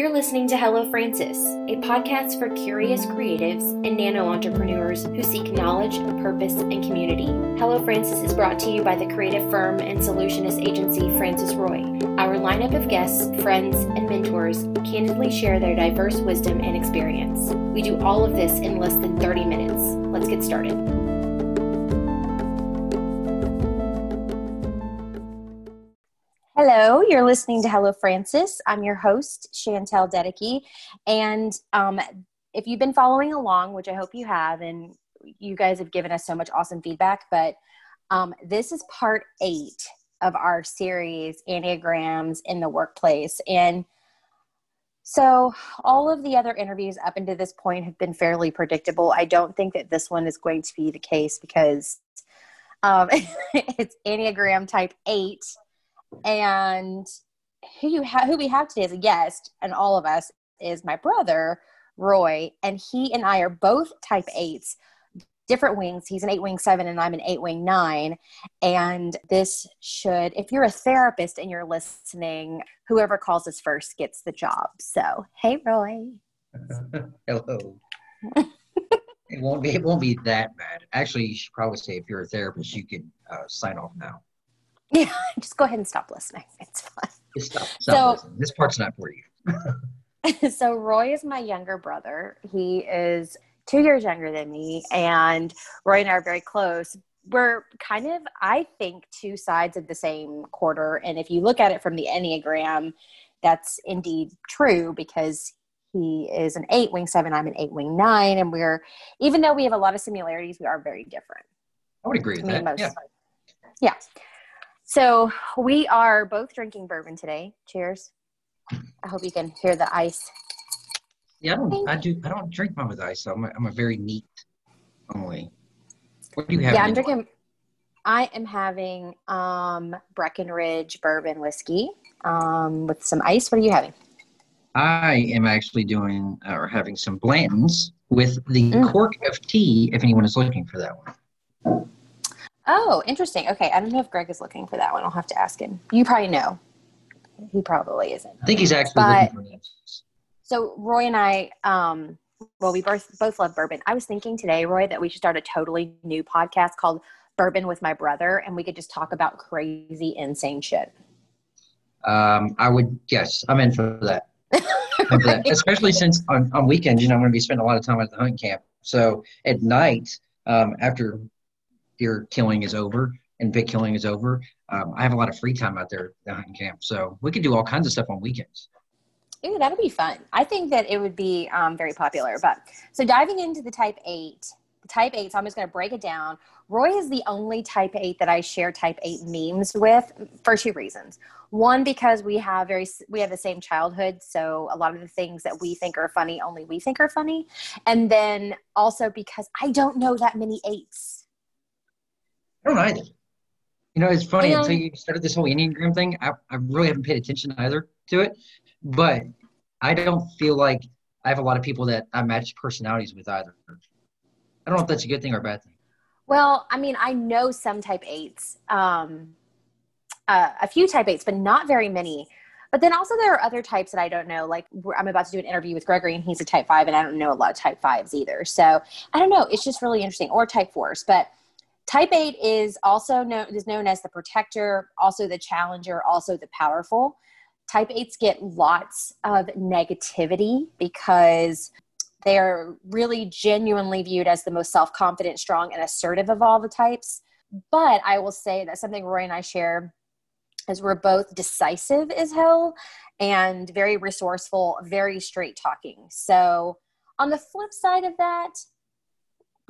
You're listening to Hello Francis, a podcast for curious creatives and nano entrepreneurs who seek knowledge, purpose, and community. Hello Francis is brought to you by the creative firm and solutionist agency Francis Roy. Our lineup of guests, friends, and mentors candidly share their diverse wisdom and experience. We do all of this in less than 30 minutes. Let's get started. Hello, you're listening to Hello Francis. I'm your host, Chantel Dedeke. And um, if you've been following along, which I hope you have, and you guys have given us so much awesome feedback, but um, this is part eight of our series, Enneagrams in the Workplace. And so all of the other interviews up until this point have been fairly predictable. I don't think that this one is going to be the case because um, it's Enneagram type eight and who you ha- who we have today as a guest, and all of us is my brother Roy, and he and I are both type eights, different wings. He's an eight wing seven, and I'm an eight wing nine. And this should, if you're a therapist and you're listening, whoever calls us first gets the job. So, hey, Roy. Hello. it won't be. It won't be that bad. Actually, you should probably say if you're a therapist, you can uh, sign off now. Yeah, just go ahead and stop listening. It's fine. Just stop. stop so, listening. This part's not for you. so Roy is my younger brother. He is two years younger than me, and Roy and I are very close. We're kind of, I think, two sides of the same quarter. And if you look at it from the Enneagram, that's indeed true because he is an eight wing seven, I'm an eight wing nine, and we're even though we have a lot of similarities, we are very different. I would agree with that. Most, yeah. yeah. So we are both drinking bourbon today. Cheers. I hope you can hear the ice. Yeah, I don't. I do. I don't drink mine with ice. So I'm a, I'm a very neat only. What do you have? Yeah, I'm drinking. I am having um, Breckenridge bourbon whiskey um, with some ice. What are you having? I am actually doing uh, or having some Blanton's with the mm. cork of tea. If anyone is looking for that one. Oh, interesting. Okay, I don't know if Greg is looking for that one. I'll have to ask him. You probably know. He probably isn't. I think he's actually but, looking for this. So Roy and I, um, well, we both both love bourbon. I was thinking today, Roy, that we should start a totally new podcast called Bourbon with My Brother, and we could just talk about crazy, insane shit. Um, I would yes, I'm in for that. for that. Especially since on, on weekends, you know, I'm going to be spending a lot of time at the hunt camp. So at night, um, after deer killing is over and big killing is over, um, I have a lot of free time out there at hunting camp. So we could do all kinds of stuff on weekends. Ooh, that'll be fun. I think that it would be um, very popular. But so diving into the type eight, type eight, so I'm just going to break it down. Roy is the only type eight that I share type eight memes with for two reasons. One, because we have very we have the same childhood, so a lot of the things that we think are funny only we think are funny, and then also because I don't know that many eights. I don't either. You know, it's funny until you started this whole Enneagram thing. I, I really haven't paid attention either to it, but I don't feel like I have a lot of people that I match personalities with either. I don't know if that's a good thing or a bad thing. Well, I mean, I know some type eights, um, uh, a few type eights, but not very many. But then also there are other types that I don't know. Like I'm about to do an interview with Gregory, and he's a type five, and I don't know a lot of type fives either. So I don't know. It's just really interesting, or type fours, but Type 8 is also known is known as the protector, also the challenger, also the powerful. Type 8s get lots of negativity because they are really genuinely viewed as the most self-confident, strong, and assertive of all the types. But I will say that something Roy and I share is we're both decisive as hell and very resourceful, very straight talking. So on the flip side of that,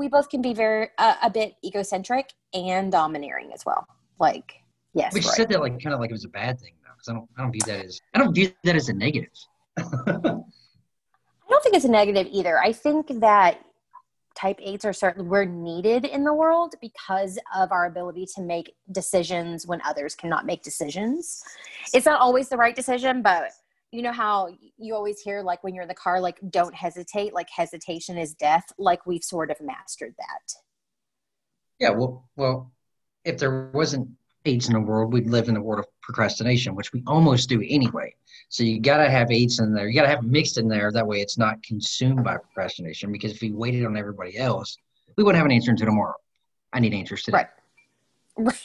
we both can be very uh, a bit egocentric and domineering as well. Like, yes, we right. said that like kind of like it was a bad thing though, because I don't I don't view that as I don't view that as a negative. I don't think it's a negative either. I think that type 8s are certainly we're needed in the world because of our ability to make decisions when others cannot make decisions it's not always the right decision but you know how you always hear like when you're in the car like don't hesitate like hesitation is death like we've sort of mastered that yeah well well if there wasn't eights in the world we'd live in a world of procrastination, which we almost do anyway. So you got to have eights in there. You got to have mixed in there. That way it's not consumed by procrastination. Because if we waited on everybody else, we wouldn't have an answer until tomorrow. I need answers today. Right.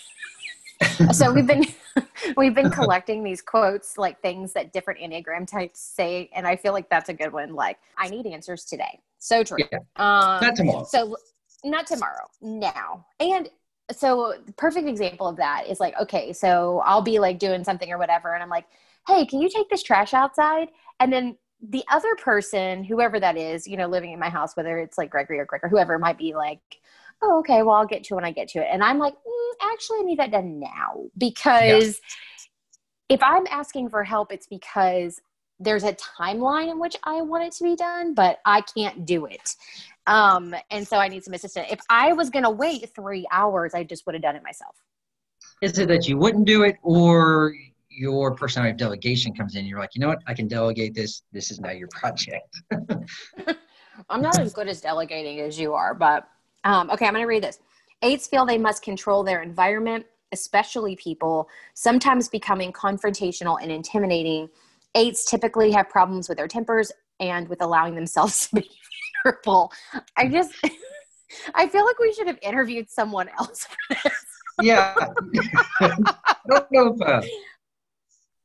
so we've been we've been collecting these quotes like things that different enneagram types say and i feel like that's a good one. Like i need answers today. So true. Yeah. um, Not tomorrow. so not tomorrow. Now. And so the perfect example of that is like okay so i'll be like doing something or whatever and i'm like hey can you take this trash outside? And then the other person whoever that is you know living in my house whether it's like gregory or greg or whoever might be like oh okay well i'll get to it when i get to it and i'm like mm, actually i need that done now because if i'm asking for help it's because there's a timeline in which i want it to be done but i can't do it um, and so I need some assistance. If I was going to wait three hours, I just would have done it myself. Is it that you wouldn't do it, or your personality of delegation comes in? You're like, you know what? I can delegate this. This is now your project. I'm not as good as delegating as you are, but um, okay, I'm going to read this. Eights feel they must control their environment, especially people, sometimes becoming confrontational and intimidating. Eights typically have problems with their tempers and with allowing themselves to be vulnerable. I just, I feel like we should have interviewed someone else for this. yeah. I don't know if uh,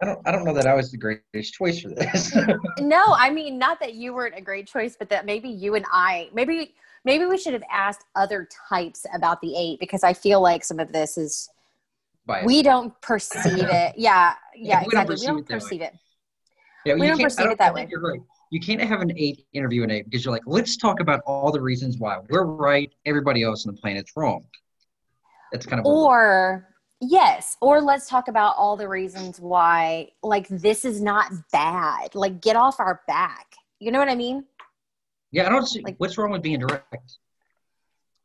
I don't. I don't know that I was the greatest choice for this. No, I mean, not that you weren't a great choice, but that maybe you and I, maybe, maybe we should have asked other types about the eight because I feel like some of this is Bias. we don't perceive it. Yeah, yeah, We don't exactly. We perceive don't it that way. perceive it. Yeah, We you don't can't- perceive I it that way. You're right. You can't have an eight interview an eight because you're like, let's talk about all the reasons why we're right, everybody else on the planet's wrong. That's kind of Or yes, or let's talk about all the reasons why like this is not bad. Like get off our back. You know what I mean? Yeah. I don't see like- what's wrong with being direct.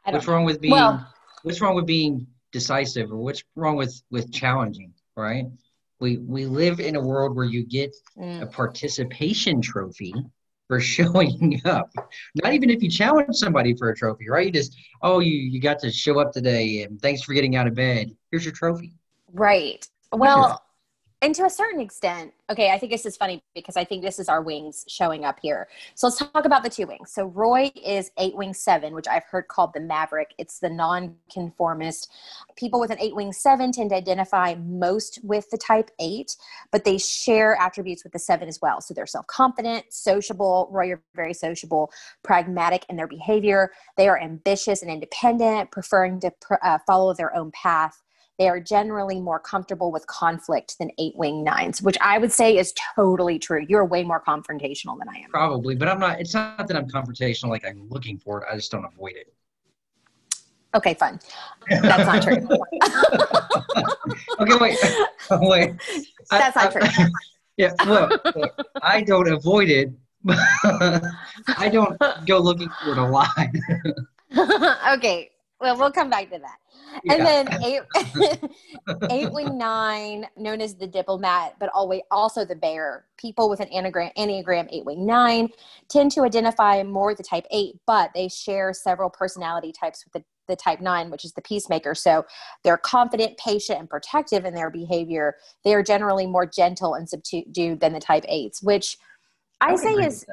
I don't What's wrong with being Well- what's wrong with being decisive or what's wrong with with challenging, right? We we live in a world where you get Mm. a participation trophy for showing up. Not even if you challenge somebody for a trophy, right? You just, oh, you you got to show up today and thanks for getting out of bed. Here's your trophy. Right. Well, and to a certain extent, okay, I think this is funny because I think this is our wings showing up here. So let's talk about the two wings. So Roy is eight wing seven, which I've heard called the Maverick. It's the non-conformist. People with an eight wing seven tend to identify most with the type eight, but they share attributes with the seven as well. So they're self-confident, sociable. Roy, you're very sociable, pragmatic in their behavior. They are ambitious and independent, preferring to pr- uh, follow their own path they are generally more comfortable with conflict than eight wing nines, which I would say is totally true. You're way more confrontational than I am. Probably, but I'm not. It's not that I'm confrontational. Like I'm looking for it. I just don't avoid it. Okay, fun. That's not true. Okay, wait, wait. I- That's not I- true. Yeah, look, look, I don't avoid it. I don't go looking for it a lot. okay, well, we'll come back to that. And then eight, eight wing nine, known as the diplomat, but always also the bear. People with an anagram, enneagram eight wing nine tend to identify more with the type eight, but they share several personality types with the, the type nine, which is the peacemaker. So they're confident, patient, and protective in their behavior. They are generally more gentle and subdued than the type eights, which I, would say is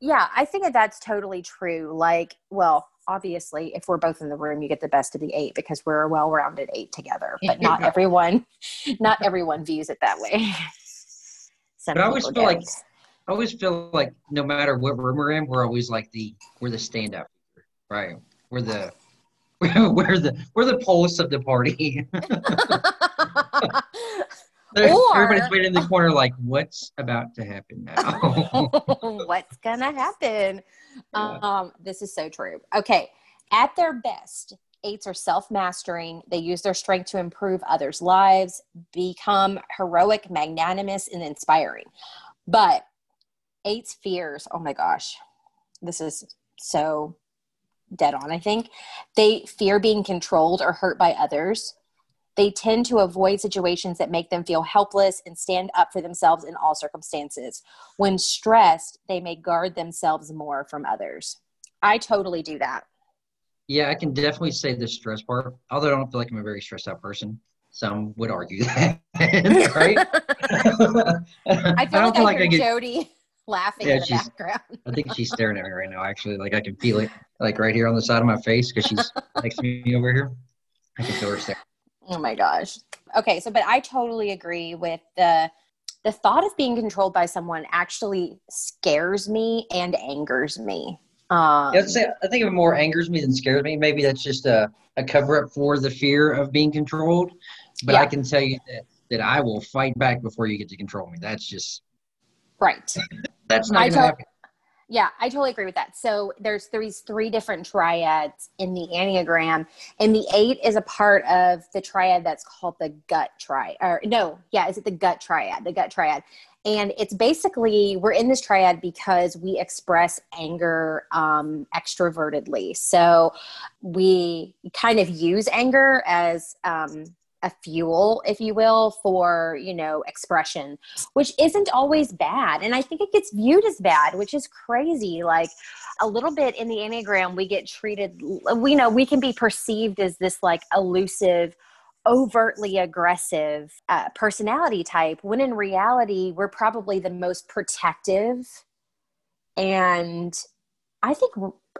yeah, I think that that's totally true. Like, well, obviously, if we're both in the room, you get the best of the eight because we're a well-rounded eight together. But not everyone, not everyone views it that way. Some But I always feel like- don't. I always feel like no matter what room we're in, we're always like the we're the stand up, right? We're the we're the we're the pulse of the party. Or- Everybody's waiting in the corner, like, what's about to happen now? What's gonna happen? Yeah. Um, this is so true. Okay, at their best, eights are self-mastering. They use their strength to improve others' lives, become heroic, magnanimous, and inspiring. But eights' fears, oh my gosh, this is so dead on. I think they fear being controlled or hurt by others. They tend to avoid situations that make them feel helpless and stand up for themselves in all circumstances. When stressed, they may guard themselves more from others. I totally do that. yeah, I can definitely say the stress part. Although I don't feel like I'm a very stressed out person. Some would argue that, right? I feel don't like I, hear get- Jody laughing Yeah, in the she's- background. I think she's staring at me right now. Actually, like I can feel it, like right here on the side of my face, because she's next to me over here. I can feel her staring. Oh my gosh. Okay, so but I totally agree with the the thought of being controlled by someone actually scares me and angers me. Um, Yeah, I'd say, I think it more angers me than scares me. Maybe that's just a, a cover up for the fear of being controlled. But I can tell you that, that I will fight back before you get to control me. That's just right. that's not I going to happen. Yeah, I totally agree with that. So there's three different triads in the Enneagram, and the eight is a part of the triad that's called the gut triad. Or no, yeah, is it the gut triad? The gut triad. And it's basically we're in this triad because we express anger um, extrovertedly. So we kind of use anger as um, a fuel, if you will, for you know expression which isn't always bad. And I think it gets viewed as bad, which is crazy. Like a little bit in the Enneagram, we get treated, we know we can be perceived as this like elusive, overtly aggressive uh, personality type, when in reality, we're probably the most protective. And I think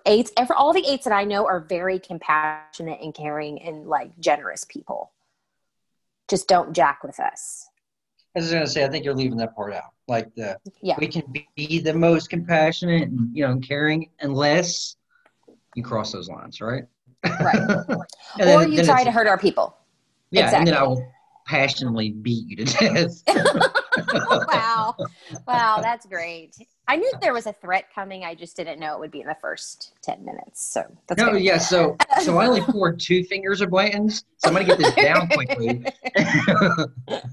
eights, all the eights that I know are very compassionate and caring and like generous people. Just don't jack with us. I was going to say, I think you're leaving that part out. Like the Yeah. we can be the most compassionate and you know caring unless you cross those lines, right? Right. And or then- you then try to hurt our people. Yeah, and then I will passionately beat you to death. wow. Wow, that's great. I knew there was a threat coming. I just didn't know it would be in the first 10 minutes. So that's No, good. yeah. So, so I only poured two fingers of Blanton's. So I'm gonna get this down quickly.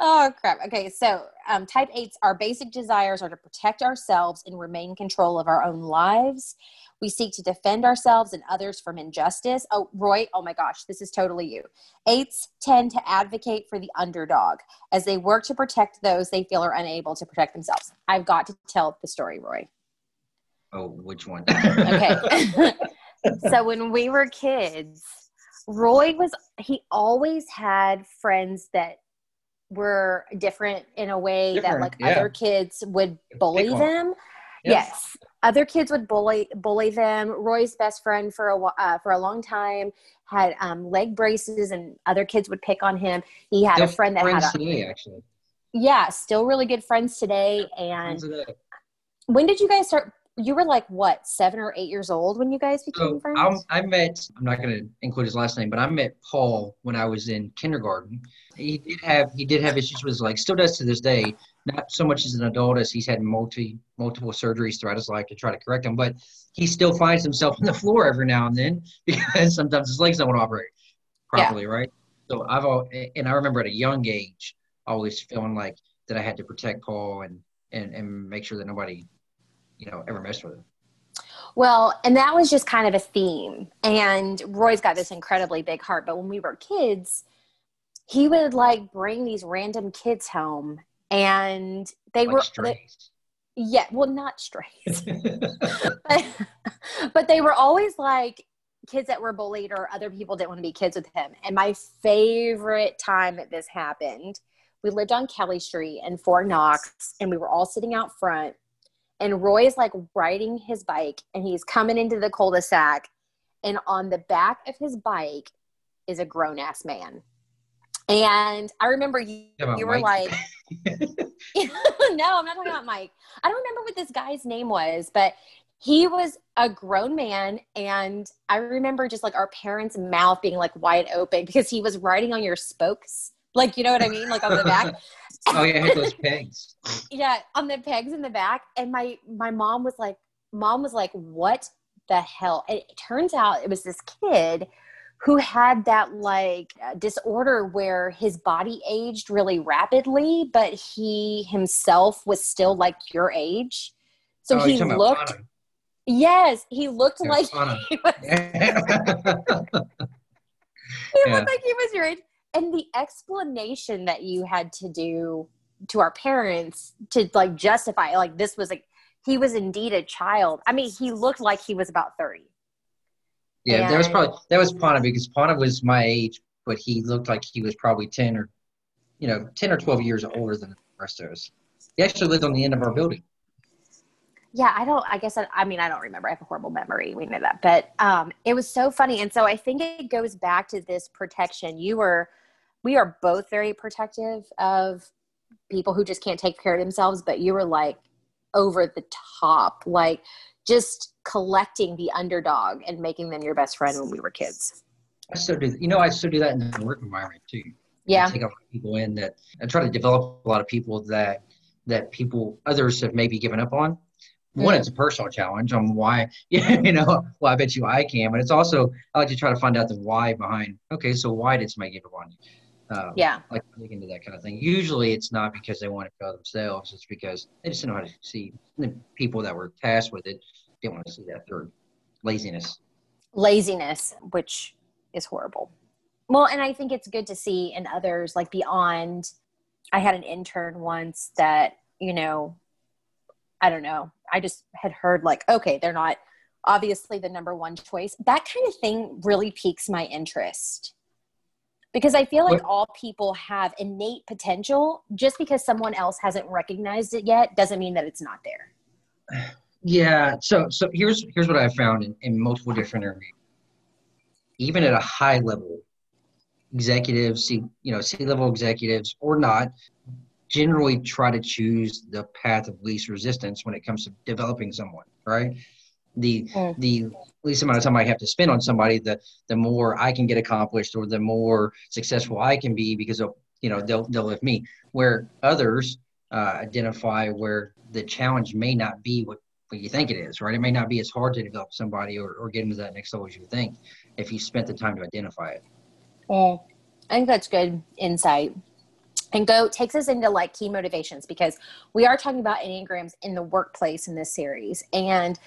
oh crap okay so um, type 8s our basic desires are to protect ourselves and remain in control of our own lives we seek to defend ourselves and others from injustice. Oh roy oh my gosh this is totally you. Eights tend to advocate for the underdog as they work to protect those they feel are unable to protect themselves. I've got to tell the story roy. Oh, which one? okay. So when we were kids roy was he always had friends that were different in a way that like yeah. other kids would bully them. Yes. yes other kids would bully bully them roy's best friend for a uh, for a long time had um, leg braces and other kids would pick on him he had Still a friend that had a today, actually. yeah still really good friends today and today. when did you guys start you were like what seven or eight years old when you guys became So friends I'm, I met. I'm not going to include his last name, but I met Paul when I was in kindergarten. He did have he did have issues with his leg. Still does to this day. Not so much as an adult as he's had multi multiple surgeries throughout his life to try to correct him, but he still finds himself on the floor every now and then because sometimes his legs don't want to operate properly, right? So I've al- and I remember at a young age always feeling like that I had to protect Paul and and and make sure that nobody, you know, ever messed with him. Well, and that was just kind of a theme. And Roy's got this incredibly big heart. But when we were kids, he would like bring these random kids home and they Like were, strays. yeah, well, not strays, but, but they were always like kids that were bullied or other people didn't want to be kids with him. And my favorite time that this happened, we lived on Kelly Street in Fort Knox and we were all sitting out front and Roy is like riding his bike and he's coming into the cul-de-sac and on the back of his bike is a grown ass man. And I remember you, you were Mike? like, no, I'm not talking about Mike. I don't remember what this guy's name was, but he was a grown man. And I remember just like our parents' mouth being like wide open because he was riding on your spokes. Like, you know what I mean? Like on the back. oh yeah, those pegs. yeah on the pegs in the back and my my mom was like mom was like what the hell and it turns out it was this kid who had that like uh, disorder where his body aged really rapidly but he himself was still like your age so oh, he looked yes he looked Yeah, like he was. He Yeah. looked like he was your age. And the explanation that you had to do to our parents to like justify, like this was like he was indeed a child. I mean, he looked like he was about thirty. Yeah, that was probably that was Pana because Pana was my age but he looked like he was probably 10 or, you know, 10 or 12 years older than the rest of us. He actually lived on the end of our building. Yeah, I don't, I guess, I, I mean, I don't remember. I have a horrible memory. We know that. But um, it was so funny. And so I think it goes back to this protection. You were, we are both very protective of people who just can't take care of themselves, but you were like over the top, like just collecting the underdog and making them your best friend when we were kids. I still do, you know, I still do that in the work environment too. Yeah. I take a lot of people in that I try to develop a lot of people that that people others have maybe given up on. One, mm. it's a personal challenge on why, you know, well, I bet you I can, but it's also I like to try to find out the why behind. Okay, so why did somebody give up on you? Um, yeah, like dig into that kind of thing. Usually, it's not because they want to kill themselves; it's because they just don't know how to see the people that were tasked with it didn't want to see that through laziness. Laziness, which is horrible. Well, and I think it's good to see in others like beyond. I had an intern once that you know, I don't know. I just had heard like, okay, they're not obviously the number one choice. That kind of thing really piques my interest because I feel like all people have innate potential. Just because someone else hasn't recognized it yet doesn't mean that it's not there. Yeah. So so here's here's what I found in, in multiple different interviews. Even at a high level, executives, C, you know, C level executives or not, generally try to choose the path of least resistance when it comes to developing someone, right? The mm. the least amount of time I have to spend on somebody, the the more I can get accomplished or the more successful I can be because of you know they'll they'll lift me. Where others uh, identify where the challenge may not be what, what you think it is, right? It may not be as hard to develop somebody or, or get them to that next level as you think if you spent the time to identify it. Well, I think that's good insight. And go takes us into like key motivations because we are talking about Enneagrams in the workplace in this series. And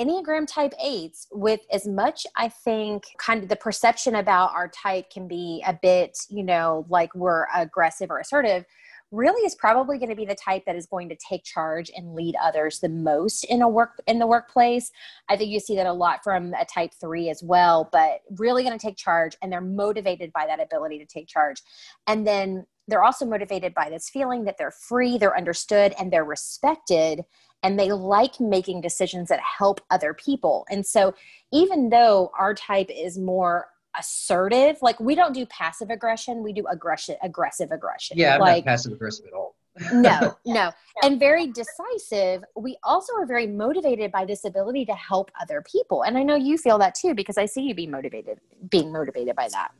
Enneagram type eights, with as much, I think, kind of the perception about our type can be a bit, you know, like we're aggressive or assertive really is probably going to be the type that is going to take charge and lead others the most in a work in the workplace. I think you see that a lot from a type 3 as well but really going to take charge and they're motivated by that ability to take charge. And then they're also motivated by this feeling that they're free they're understood and they're respected and they like making decisions that help other people and so even though our type is more assertive. Like we don't do passive aggression, we do aggression, aggressive aggression. Yeah, I'm like, not passive aggressive at all. no, no. And very decisive. We also are very motivated by this ability to help other people. And I know you feel that too because I see you be motivated, being motivated by that.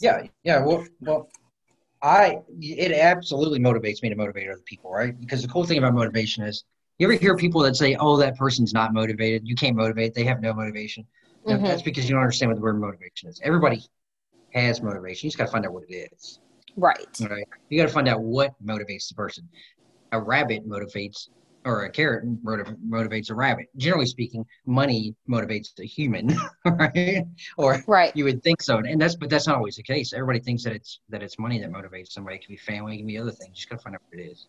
Yeah, yeah. Well, well, I it absolutely motivates me to motivate other people, right? Because the cool thing about motivation is you ever hear people that say, "Oh, that person's not motivated. You can't motivate. They have no motivation." Mm-hmm. That's because you don't understand what the word motivation is. Everybody has motivation. You just got to find out what it is. Right. Right. You got to find out what motivates the person. A rabbit motivates, or a carrot motivates a rabbit. Generally speaking, money motivates a human, right? Or right. You would think so, and that's but that's not always the case. Everybody thinks that it's that it's money that motivates somebody. It can be family, it can be other things. You just got to find out what it is.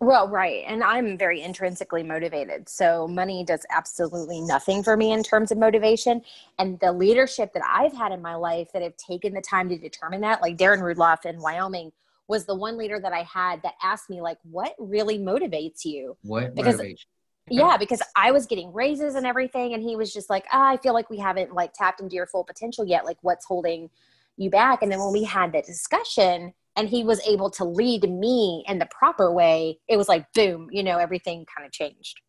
Well, right. And I'm very intrinsically motivated. So money does absolutely nothing for me in terms of motivation. And the leadership that I've had in my life that have taken the time to determine that, like Darren Rudloff in Wyoming, was the one leader that I had that asked me, like, what really motivates you? What because, motivates yeah because i was getting raises and everything and he was just like oh, i feel like we haven't like tapped into your full potential yet like what's holding you back and then when we had that discussion and he was able to lead me in the proper way, it was like boom, you know, everything kind of changed.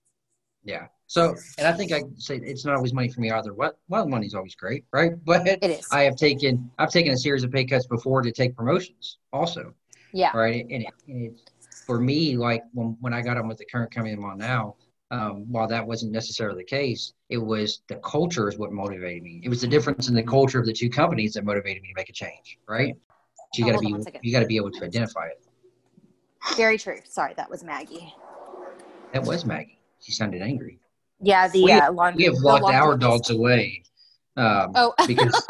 Yeah. So, and I think I say it's not always money for me either. What well, money's always great, right? But it is. I have taken I've taken a series of pay cuts before to take promotions, also. Yeah. Right. And, it, and it, for me, like when when I got on with the current company I'm on now, um, while that wasn't necessarily the case, it was the culture is what motivated me. It was the difference in the culture of the two companies that motivated me to make a change, right? You got to be you got to be able to identify it. Very true. Sorry, that was Maggie. That was Maggie. She sounded angry. Yeah, the we, uh, laundry, we have locked our dogs away. Um, oh, because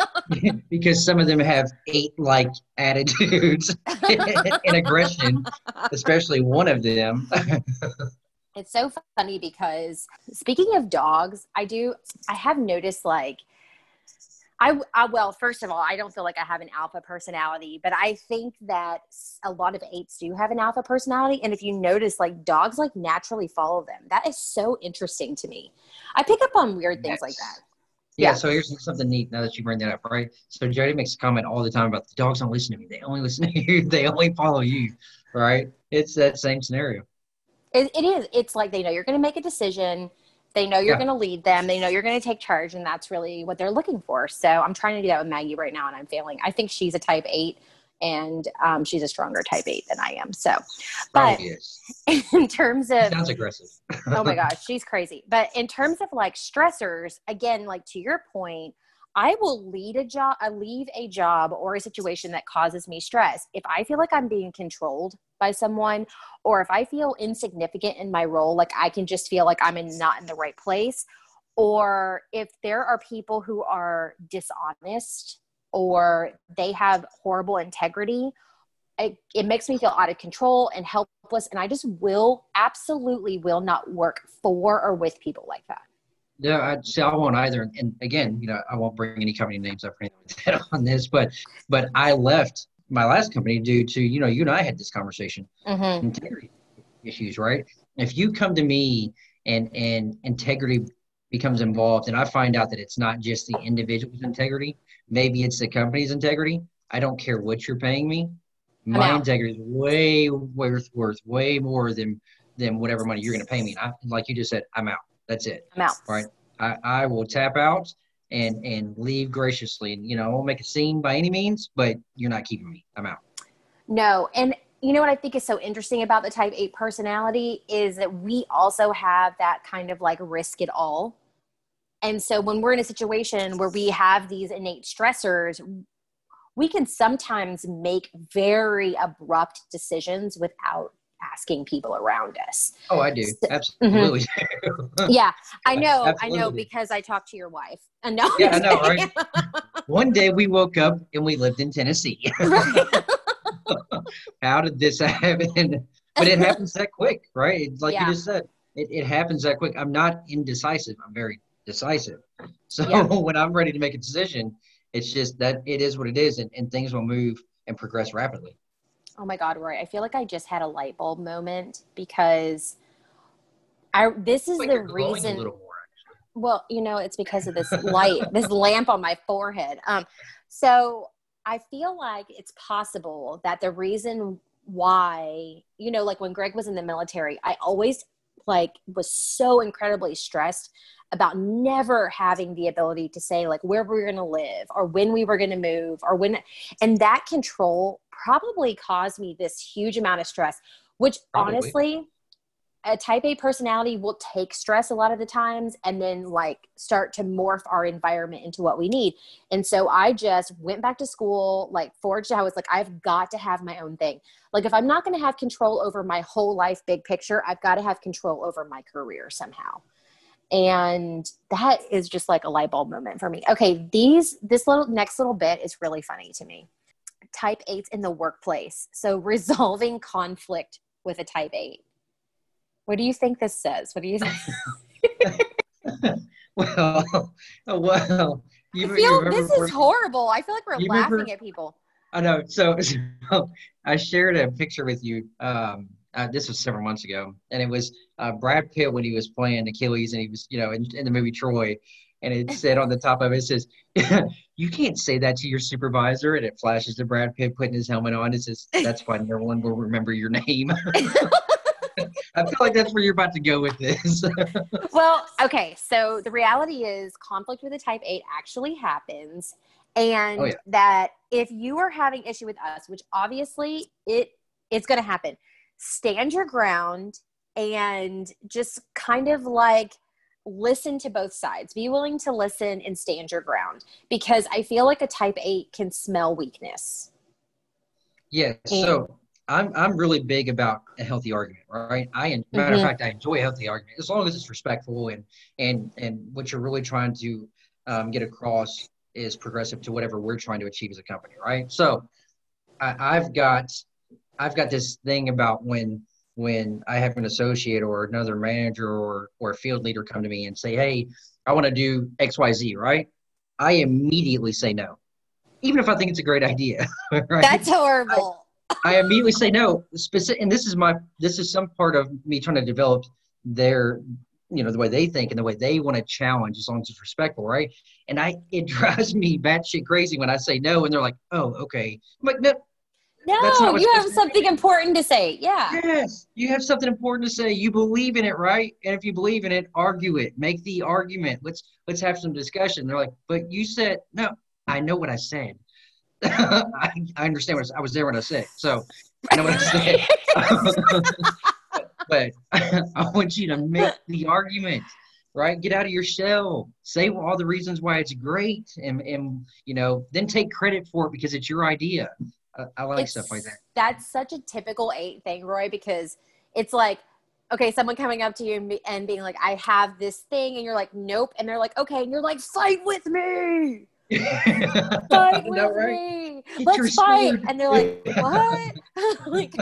because some of them have eight like attitudes and aggression, especially one of them. it's so funny because speaking of dogs, I do I have noticed like I, I, well, first of all, I don't feel like I have an alpha personality, but I think that a lot of eights do have an alpha personality. And if you notice, like dogs like naturally follow them. That is so interesting to me. I pick up on weird things yes. like that. Yeah, yeah, so here's something neat now that you bring that up, right? So Jody makes a comment all the time about the dogs don't listen to me. They only listen to you. They only follow you, right? It's that same scenario. it, it is. It's like they know you're going to make a decision they know you're yeah. going to lead them. They know you're going to take charge, and that's really what they're looking for. So I'm trying to do that with Maggie right now, and I'm failing. I think she's a type eight, and um, she's a stronger type eight than I am. So, but in terms of sounds aggressive. oh my gosh, she's crazy. But in terms of like stressors, again, like to your point, I will lead a job, I uh, leave a job or a situation that causes me stress. If I feel like I'm being controlled by someone, or if I feel insignificant in my role, like I can just feel like I'm in, not in the right place, or if there are people who are dishonest or they have horrible integrity, it, it makes me feel out of control and helpless. And I just will absolutely will not work for or with people like that. Yeah, I'd say I won't either. And again, you know, I won't bring any company names up or anything like that on this, but but I left my last company due to you know you and I had this conversation mm-hmm. integrity issues, right? If you come to me and and integrity becomes involved, and I find out that it's not just the individual's integrity, maybe it's the company's integrity. I don't care what you're paying me. My integrity is way worth worth way more than than whatever money you're going to pay me. And I, like you just said, I'm out. That's it. I'm out. Right. I, I will tap out and and leave graciously. You know, I won't make a scene by any means, but you're not keeping me. I'm out. No, and you know what I think is so interesting about the type 8 personality is that we also have that kind of like risk it all. And so when we're in a situation where we have these innate stressors, we can sometimes make very abrupt decisions without asking people around us. Oh, I do. Absolutely. Mm-hmm. yeah, I know. Absolutely. I know because I talked to your wife. I know. Yeah, I know, right? One day we woke up and we lived in Tennessee. How did this happen? But it happens that quick, right? It's like yeah. you just said, it, it happens that quick. I'm not indecisive. I'm very decisive. So yeah. when I'm ready to make a decision, it's just that it is what it is, and, and things will move and progress rapidly. Oh my God, Rory, I feel like I just had a light bulb moment because I this is like the reason well, you know, it's because of this light, this lamp on my forehead. Um, so I feel like it's possible that the reason why, you know, like when Greg was in the military, I always like was so incredibly stressed about never having the ability to say like where we are going to live or when we were going to move or when and that control probably caused me this huge amount of stress, which probably. honestly, a type A personality will take stress a lot of the times and then like start to morph our environment into what we need. And so I just went back to school, like forged. I was like, I've got to have my own thing. Like, if I'm not going to have control over my whole life, big picture, I've got to have control over my career somehow. And that is just like a light bulb moment for me. Okay, these, this little next little bit is really funny to me type 8s in the workplace. So resolving conflict with a type 8. What do you think this says? What do you think? well, well, you, I feel this is horrible. I feel like we're laughing remember, at people. I know. So, so, I shared a picture with you. Um, uh, this was several months ago, and it was uh, Brad Pitt when he was playing Achilles, and he was, you know, in, in the movie Troy, and it said on the top of it, it says, "You can't say that to your supervisor." And it flashes to Brad Pitt putting his helmet on. It says, "That's fine. No one will remember your name." I feel like that's where you're about to go with this. well, okay. So the reality is, conflict with a type eight actually happens, and oh, yeah. that if you are having issue with us, which obviously it it's going to happen, stand your ground and just kind of like listen to both sides. Be willing to listen and stand your ground because I feel like a type 8 can smell weakness. Yeah. And, so I'm I'm really big about a healthy argument, right? I matter mm-hmm. of fact I enjoy a healthy argument as long as it's respectful and and and what you're really trying to um, get across is progressive to whatever we're trying to achieve as a company, right? So I, I've got I've got this thing about when when I have an associate or another manager or or a field leader come to me and say, "Hey, I want to do X Y Z," right? I immediately say no, even if I think it's a great idea. Right? That's horrible. I, I immediately say no. Specific, and this is my this is some part of me trying to develop their you know the way they think and the way they want to challenge as long as it's respectful right and i it drives me batshit crazy when i say no and they're like oh okay I'm like no no you have something important to say. Yeah. Yes you have something important to say. You believe in it right? And if you believe in it argue it. Make the argument. Let's let's have some discussion. They're like but you said no i know what i said. I, I understand what I, I was there when i said so i know what i said. But I want you to make the argument, right? Get out of your shell. Say all the reasons why it's great, and and you know, then take credit for it because it's your idea. I, I like it's, stuff like that. That's such a typical eight thing, Roy, because it's like okay, someone coming up to you and, and, being like, I have this thing, and you're like, nope. And they're like, okay. And you're like, fight with me. fight with right? me. Get Let's fight. Sword. And they're like, what? like,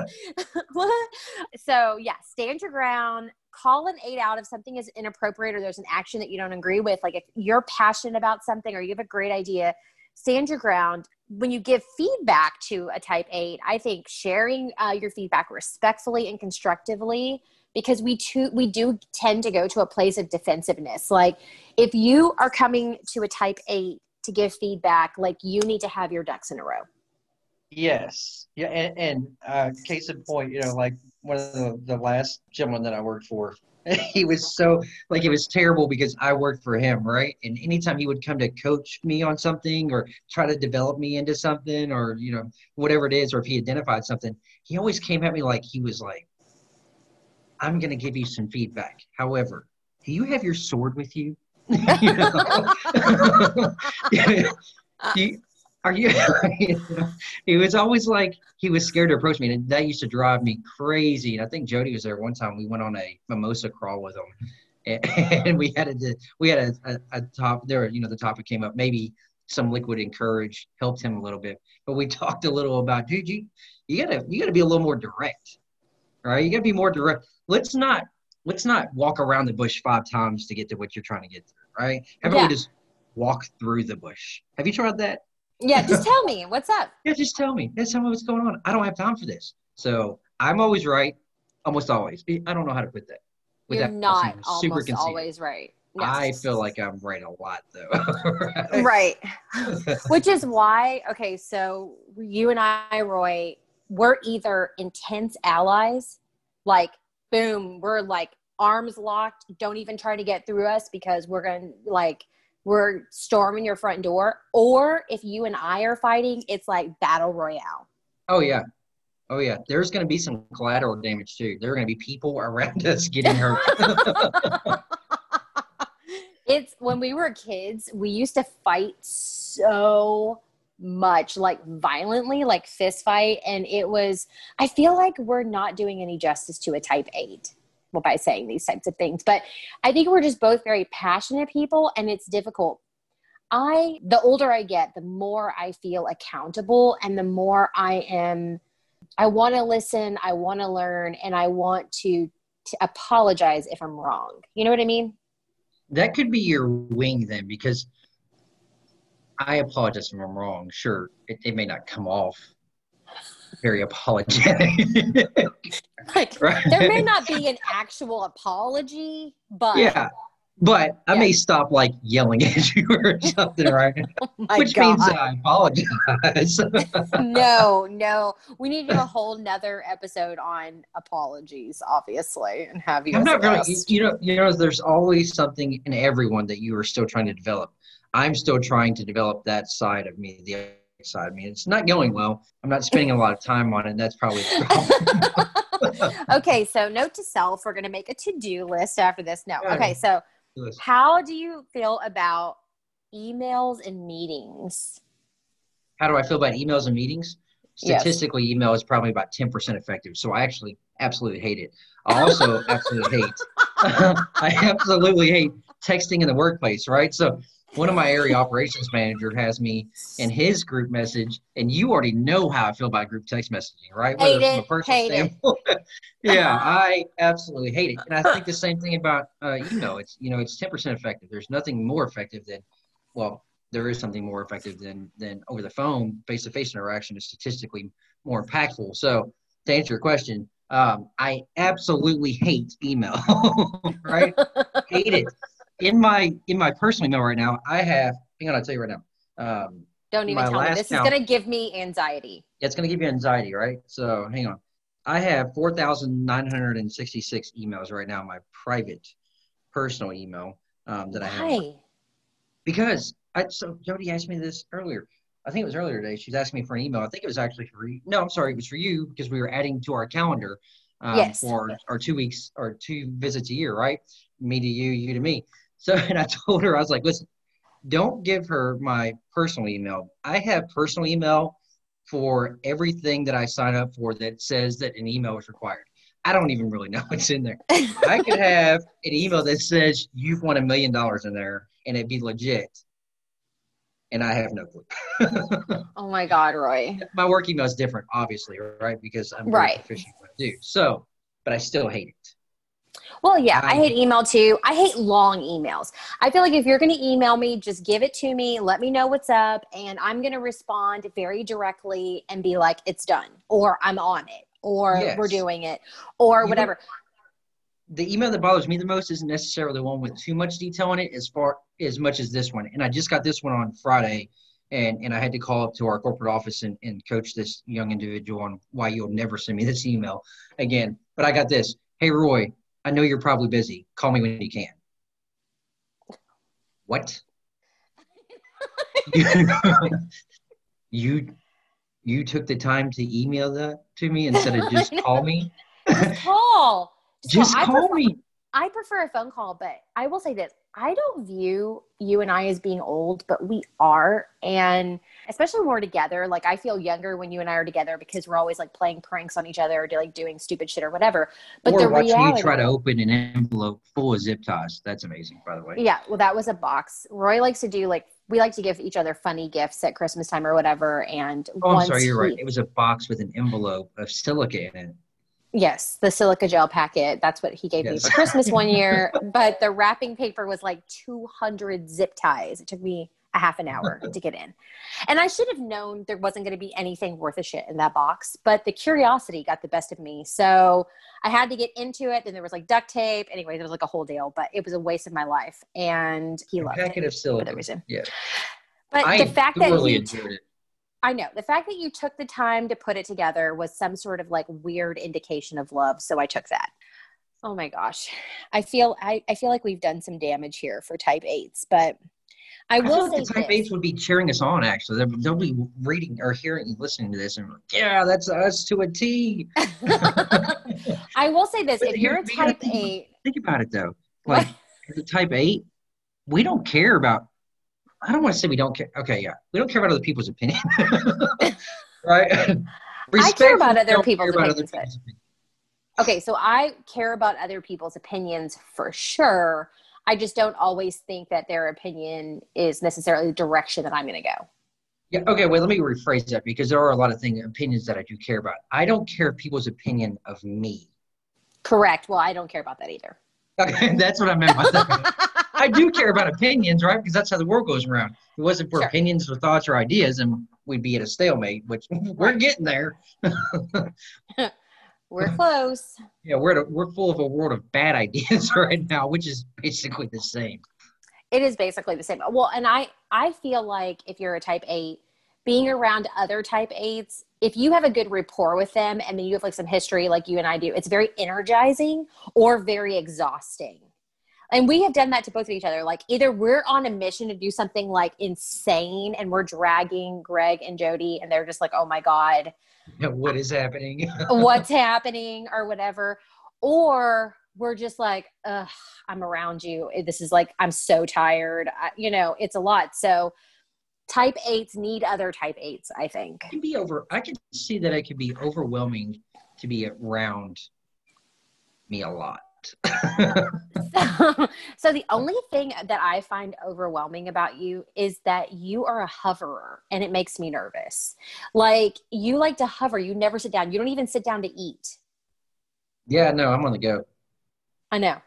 what? So, yeah, stand your ground. Call an eight out if something is inappropriate or there's an action that you don't agree with. Like, if you're passionate about something or you have a great idea, stand your ground. When you give feedback to a type eight, I think sharing uh, your feedback respectfully and constructively because we too we do tend to go to a place of defensiveness. Like if you are coming to a type 8 to give feedback like you need to have your ducks in a row. Yes. Yeah and, and uh, case in point you know like one of the, the last gentleman that i worked for he was so like it was terrible because I worked for him, right? And anytime he would come to coach me on something or try to develop me into something or you know whatever it is, or if he identified something, he always came at me like he was like, "I'm going to give you some feedback. However, do you have your sword with you?" you know? you, are you, he was always like he was scared to approach me and that used to drive me crazy and i think jody was there one time we went on a mimosa crawl with him and, we had a we had a, a, a, top there you know the topic came up maybe some liquid encourage helped him a little bit but we talked a little about dude you you gotta you gotta be a little more direct right you gotta be more direct let's not let's not walk around the bush five times to get to what you're trying to get to right? How about yeah. we just walk through the bush? Have you tried that? Yeah, just tell me what's up. yeah, just tell me. Just tell me what's going on. I don't have time for this. So I'm always right, almost always. I don't know how to put that. You're not almost always right. I feel like I'm right a lot though. right. Which is why, okay, so you and I, Roy, we're either intense allies, like boom, we're like arms locked don't even try to get through us because we're going to like we're storming your front door or if you and i are fighting it's like battle royale. Oh yeah. Oh yeah. There's going to be some collateral damage too. There are going to be people around us getting hurt. It's when we were kids we used to fight so much like violently like fist fight and it was i feel like we're not doing any justice to a type 8 well, by saying these types of things. But I think we're just both very passionate people, and it's difficult. I, the older I get, the more I feel accountable, and the more I am, I want to listen, I want to learn, and I want to, to apologize if I'm wrong. You know what I mean? That could be your wing then, because I apologize if I'm wrong. Sure, it, it may not come off very apologetic. like, right? There may not be an actual apology, but yeah, but I yeah. may stop like yelling at you or something, right? oh Which God. means I apologize. no, no, we need to do a whole nother episode on apologies, obviously, and have you. I'm not really, you know, you know, there's always something in everyone that you are still trying to develop. I'm still trying to develop that side of me, the side of me. It's not going well. I'm not spending a lot of time on it. And that's probably okay, so note to self, we're going to make a to-do list after this. No. Okay, so how do you feel about emails and meetings? How do I feel about emails and meetings? Statistically, yes. email is probably about 10% effective. So I actually absolutely hate it. I also absolutely hate I absolutely hate texting in the workplace, right? So one of my area operations manager has me in his group message, and you already know how I feel about group text messaging, right? Hate Whether it, from a hate standpoint. It. yeah, I absolutely hate it, and I think the same thing about uh, know, It's you know it's ten percent effective. There's nothing more effective than, well, there is something more effective than than over the phone. Face to face interaction is statistically more impactful. So to answer your question, um, I absolutely hate email. right? hate it. In my in my personal email right now, I have. Hang on, I'll tell you right now. Um, Don't even tell me. This count, is going to give me anxiety. Yeah, it's going to give you anxiety, right? So hang on. I have 4,966 emails right now, my private personal email um, that I have. Because I, so Jody asked me this earlier. I think it was earlier today. She's asking me for an email. I think it was actually for you. No, I'm sorry. It was for you because we were adding to our calendar um, yes. for our two weeks or two visits a year, right? Me to you, you to me. So, and I told her, I was like, listen, don't give her my personal email. I have personal email for everything that I sign up for that says that an email is required. I don't even really know what's in there. I could have an email that says you've won a million dollars in there and it'd be legit. And I have no clue. oh my God, Roy. My work email is different, obviously, right? Because I'm right. proficient what I do. So, but I still hate it. Well, yeah, I um, hate email too. I hate long emails. I feel like if you're going to email me, just give it to me, let me know what's up, and I'm going to respond very directly and be like, it's done, or I'm on it, or yes. we're doing it, or you whatever. Know, the email that bothers me the most isn't necessarily the one with too much detail in it, as far as much as this one. And I just got this one on Friday, and and I had to call up to our corporate office and, and coach this young individual on why you'll never send me this email again. But I got this. Hey Roy, I know you're probably busy. Call me when you can. What? you you took the time to email that to me instead of just call me? Just call. Just, just call, call me. I prefer a phone call, but I will say this I don't view you and I as being old, but we are. And especially when we're together, like I feel younger when you and I are together because we're always like playing pranks on each other or like doing stupid shit or whatever. But or the watching reality, you try to open an envelope full of zip ties. That's amazing, by the way. Yeah. Well, that was a box. Roy likes to do like, we like to give each other funny gifts at Christmas time or whatever. And oh, I'm sorry, you're he, right. It was a box with an envelope of silica in it. Yes, the silica gel packet. That's what he gave yes. me for Christmas one year. but the wrapping paper was like 200 zip ties. It took me a half an hour to get in. And I should have known there wasn't going to be anything worth a shit in that box, but the curiosity got the best of me. So I had to get into it. Then there was like duct tape. Anyway, there was like a whole deal, but it was a waste of my life. And he a loved packet it of silica. for that reason. Yeah. But I the fact that he, enjoyed it. I know the fact that you took the time to put it together was some sort of like weird indication of love. So I took that. Oh my gosh. I feel I, I feel like we've done some damage here for type eights, but I will I say the type this. eights would be cheering us on actually. They'll, they'll be reading or hearing listening to this and like, yeah, that's us to a T. I will say this, if you're a type think, eight think about it though. Like the type eight, we don't care about I don't want to say we don't care. Okay, yeah, we don't care about other people's opinion, right? I care about other people's about opinions. Other people's okay, so I care about other people's opinions for sure. I just don't always think that their opinion is necessarily the direction that I'm going to go. Yeah. Okay. Well, let me rephrase that because there are a lot of things, opinions that I do care about. I don't care people's opinion of me. Correct. Well, I don't care about that either. Okay, that's what I meant by that. I do care about opinions, right? Because that's how the world goes around. If it wasn't for sure. opinions or thoughts or ideas, and we'd be at a stalemate, which we're getting there. we're close. Yeah, we're a, we're full of a world of bad ideas right now, which is basically the same. It is basically the same. Well, and I I feel like if you're a type eight, being around other type eights, if you have a good rapport with them and then you have like some history like you and I do, it's very energizing or very exhausting and we have done that to both of each other. Like either we're on a mission to do something like insane and we're dragging greg and jody and they're just like oh my god. What is happening? What's happening? or whatever. Or we're just like Ugh, i'm around you. This is like i'm so tired. I, you know it's a lot. So type eights need other type eights i think. It can be over i can see that it can be overwhelming to be around me a lot so, so the only thing that I find overwhelming about you is that you are a hoverer and it makes me nervous. Like you like to hover, you never sit down. You don't even sit down to eat. Yeah, no, I'm on the go. I know.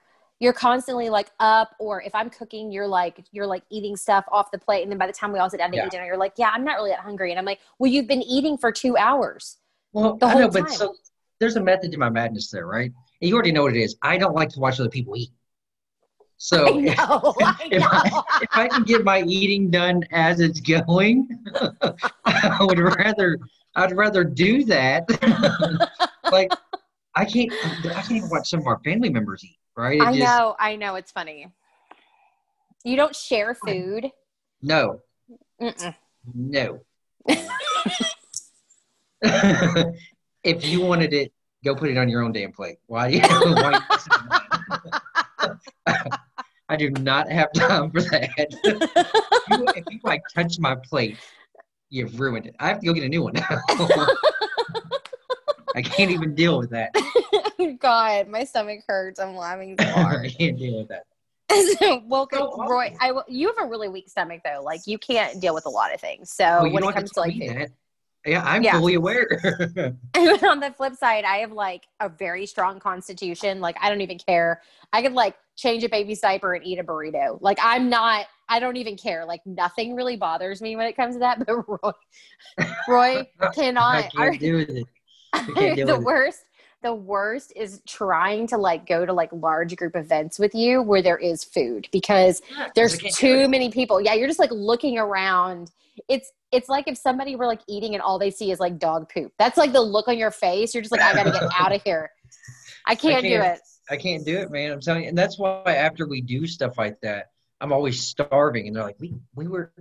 you're constantly like up or if i'm cooking you're like you're like eating stuff off the plate and then by the time we all sit down to Yeah. eat dinner you're like yeah i'm not really that hungry and i'm like well you've been eating for two hours Well, the I know, whole but time. so there's a method to my madness there, right? You already know what it is. I don't like to watch other people eat. So i if, know i if I, if I can get my eating done as it's going, I would rather I'd rather do that. like I can't I can't even watch some of our family members eat, right? It I just- know i know it's funny you don't share food No, Mm-mm. no. if you wanted it, go put it on your own damn plate. Why do you? Why you I do not have time for that. you, if you like touch my plate, you've ruined it. I have to go get a new one. I can't even deal with that. god my stomach hurts i'm laughing so hard I can't deal with that. well, So. Roy, I you have a really weak stomach though. Like you can't deal with a lot of things. So when it comes to like food. Yeah, I'm Yeah. fully aware. and on the flip side, I have like a very strong constitution. Like I don't even care. I could like change a baby's diaper and eat a burrito. Like I'm not. I don't even care. Like nothing really bothers me when it comes to that. But Roy, Roy I cannot. can't do it. can't deal the it. worst. The worst is trying to like go to like large group events with you where there is food because there's I do too many people. Yeah, you're just like looking around. It's it's like if somebody were like eating and all they see is like dog poop. That's like the look on your face. You're just like, I gotta get out of here. I can't, do can't. it. I can't do it, man. I'm telling you, and that's why after we do stuff like that, I'm always starving, and they're like, "We we were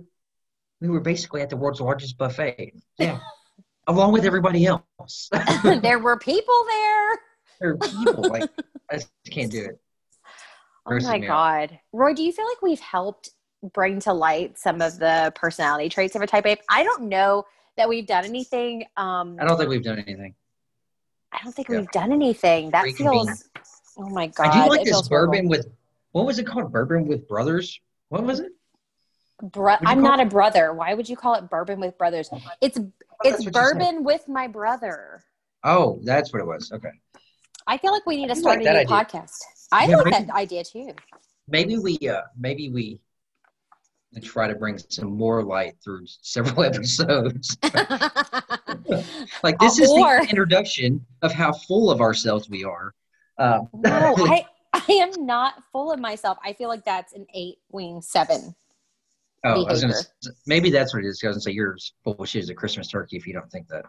we were basically at the world's largest buffet." Yeah, along with everybody else. there were people there. there are people like I just can't do it. Oh my out. god, Roy, do you feel like we've helped bring to light some of the personality traits of a type eight? I don't know that we've done anything. Um, I don't think we've done anything. I don't think Yeah. we've done anything. That feels. Oh my god! I do like it this feels horrible. bourbon with what was it called? Bourbon with brothers. What was it? Bro- I'm not a brother. Why would you call it bourbon with brothers? It's That's it's what you said. bourbon with my brother. Oh, that's what it was. Okay. I feel like we need to start like a new idea. podcast. I Yeah, like maybe- that idea too. Maybe we uh maybe we try to bring some more light through several episodes. like this is Or- the introduction of how full of ourselves we are. Um, no, I I am not full of myself. I feel like that's an eight wing seven. Oh, I was gonna, behavior. maybe that's what it is. I was gonna say you're as full of shit as a Christmas turkey if you don't think that.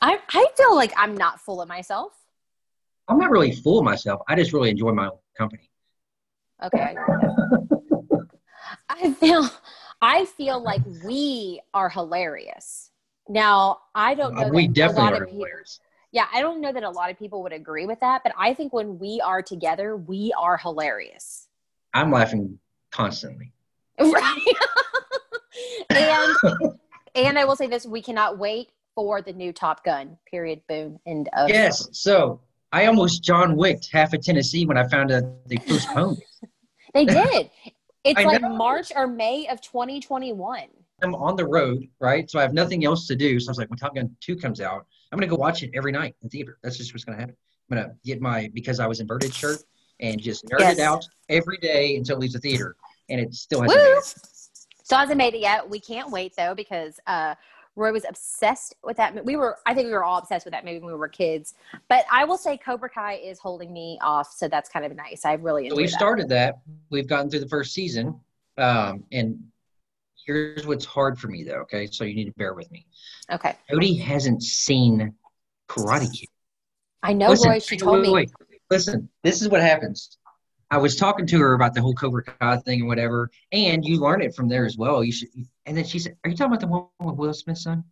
I I feel like I'm not full of myself. I'm not really full of myself. I just really enjoy my own company. Okay. I get that. I feel I feel like we are hilarious. Now I don't know. Uh, we definitely are people, hilarious. Yeah, I don't know that a lot of people would agree with that, but I think when we are together, we are hilarious. I'm laughing constantly. Right. and and I will say this, we cannot wait for the new Top Gun. Period. Boom. End of Yes. So I almost John Wicked half of Tennessee when I found out they postponed. They did. It's I like know. March or May of 2021. I'm on the road, right? So I have nothing else to do. So I was like, when Top Gun 2 comes out, I'm going to go watch it every night in theater. That's just what's going to happen. I'm going to get my Because I Was Inverted shirt and just nerd Yes. it out every day until it leaves the theater. And it still hasn't Woo! made it. Still hasn't made it yet. We can't wait though because uh, Roy was obsessed with that. We were, I think, we were all obsessed with that movie when we were kids. But I will say, Cobra Kai is holding me off, so that's kind of nice. I really So we've that. started that. We've gotten through the first season. Um, and here's what's hard for me, though, okay? So you need to bear with me. Okay, Cody hasn't seen Karate Kid. I know, Listen, Roy. She wait, told wait, me. wait. Listen, this is what happens. I was talking to her about the whole Cobra Kai thing and whatever, and you learn it from there as well. You should. And then she said, "Are you talking about the one with Will Smith's son?"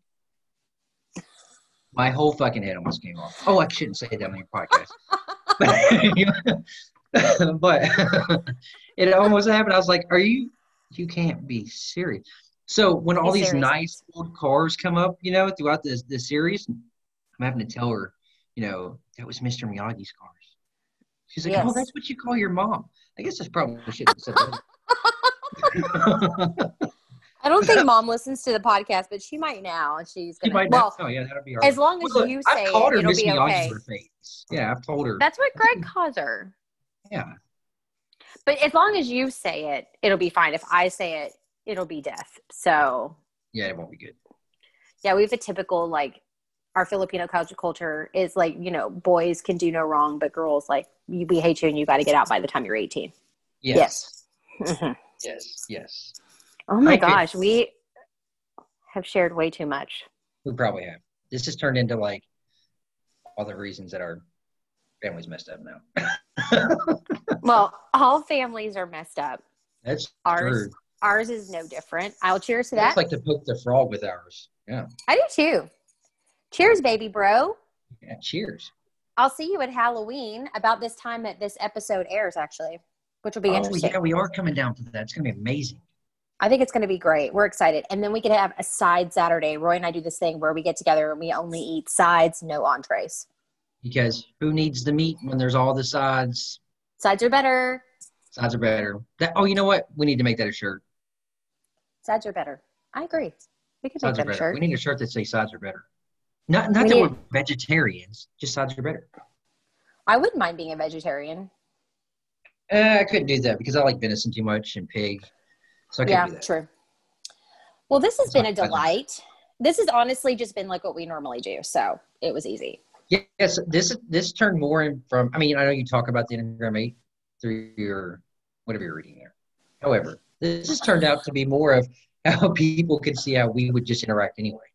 My whole fucking head almost came off. Oh, I shouldn't say that on your podcast. but it almost happened. I was like, "Are you? You can't be serious." So when all these serious. nice old cars come up, you know, throughout this the series, I'm having to tell her, you know, that was Mr. Miyagi's cars. She's like, "Oh, that's what you call your mom." I guess that's probably shit. have said that. I don't think mom listens to the podcast, but she might now, and she's she gonna. might well, know. Oh, yeah, that'll be all right. as long as look, you I've say called it, her it'll be okay. to her face. Yeah, I've told her. That's what Greg calls her. Yeah, But as long as you say it, it'll be fine. If I say it, it'll be death. So Yeah, it won't be good. yeah, we have a typical like our Filipino culture culture is like you know boys can do no wrong, but girls like we hate you and you got to get out by the time you're 18. Yes. Mhm. Yes. Yes. Oh my gosh, we have shared way too much. We probably have. This has turned into like all the reasons that our family's messed up now. Well, all families are messed up. That's Ours, true. ours is no different. I'll cheers to that. It's like to poke the frog with ours. Yeah. I do too. Cheers, baby bro. Yeah. Cheers. I'll see you at Halloween about this time that this episode airs, actually, which will be oh, interesting. yeah, we are coming down for that. It's gonna be amazing. I think it's going to be great. We're excited. And then we could have a side Saturday. Roy and I do this thing where we get together and we only eat sides, no entrees. Because who needs the meat when there's all the sides? Sides are better. Sides are better. That oh, you know what? We need to make that a shirt. Sides are better. I agree. We could make Sides are that a shirt. We need a shirt that says sides are better. Not not We that need- we're vegetarians, just sides are better. I wouldn't mind being a vegetarian. Uh, I couldn't do that because I like venison too much and pig. So Yeah, true. Well, this has That's been a delight. This has honestly just been like what we normally do. So it was easy. Yes, this this turned more in from. I mean, I know you talk about the Enneagram Eight through your whatever you're reading there. However, this has turned out to be more of how people can see how we would just interact anyway.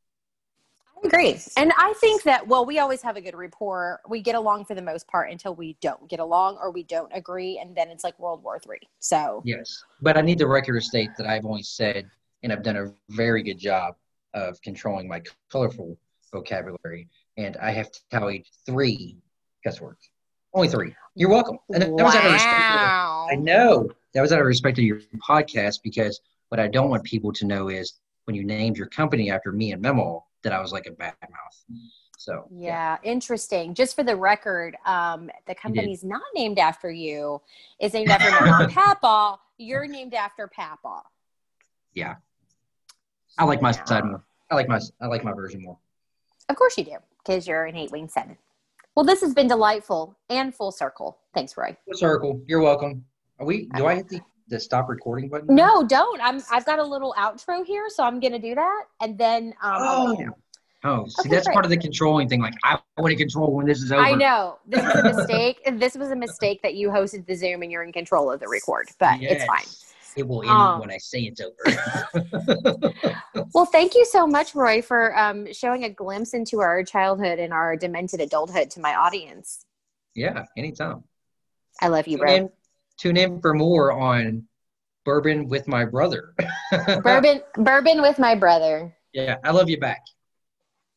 Agree. And I think that, well, we always have a good rapport. We get along for the most part until we don't get along or we don't agree. And then it's like World War Three. So Yes, but I need the record to state that I've only said and I've done a very good job of controlling my colorful vocabulary, and I have tallied three cuss words. Only three. You're welcome. And that was out of respect. wow. I know that was out of respect to your podcast because what I don't want people to know is when you named your company after me and Memo that I was like a bad mouth. So Yeah, interesting. Just for the record, um, the company's not named after you. Is named after mom, Papa. You're named after Papa. Yeah, I like my Yeah. side more. I like my I like my version more. Of course you do, because you're an eight wing seven. Well, this has been delightful and full circle. Thanks, Roy. Full circle. You're welcome. Are we? Do I hit the, the stop recording button? No, don't. I'm. I've got a little outro here, so I'm gonna do that, and then um, I'll let you know. Oh, see, Okay, that's great. part of the controlling thing. Like, I want to control when this is over. I know this was a mistake. this was a mistake that you hosted the Zoom and you're in control of the record, but it's fine. It will end Um, when I say it's over. Well, thank you so much, Roy, for um, showing a glimpse into our childhood and our demented adulthood to my audience. yeah, anytime. I love you, bro. in, tune in for more on bourbon with my brother. Bourbon, bourbon with my brother. yeah, I love you back.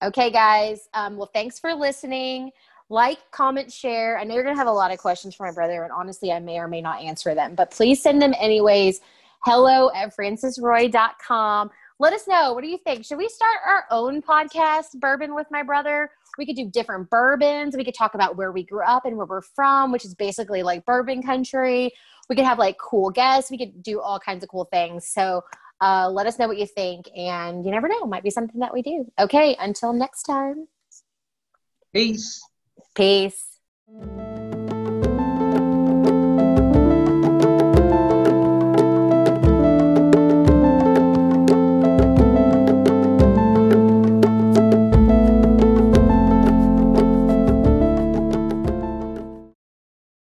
Okay, guys. Um, well, thanks for listening. Like, comment, share. I know you're going to have a lot of questions for my brother, and honestly, I may or may not answer them, but please send them anyways. Hello at francisroy.com. Let us know. What do you think? Should we start our own podcast, Bourbon with My Brother? We could do different bourbons. We could talk about where we grew up and where we're from, which is basically like bourbon country. We could have like cool guests. We could do all kinds of cool things. So uh, let us know what you think. And you never know, it might be something that we do. Okay, until next time. Peace. Peace.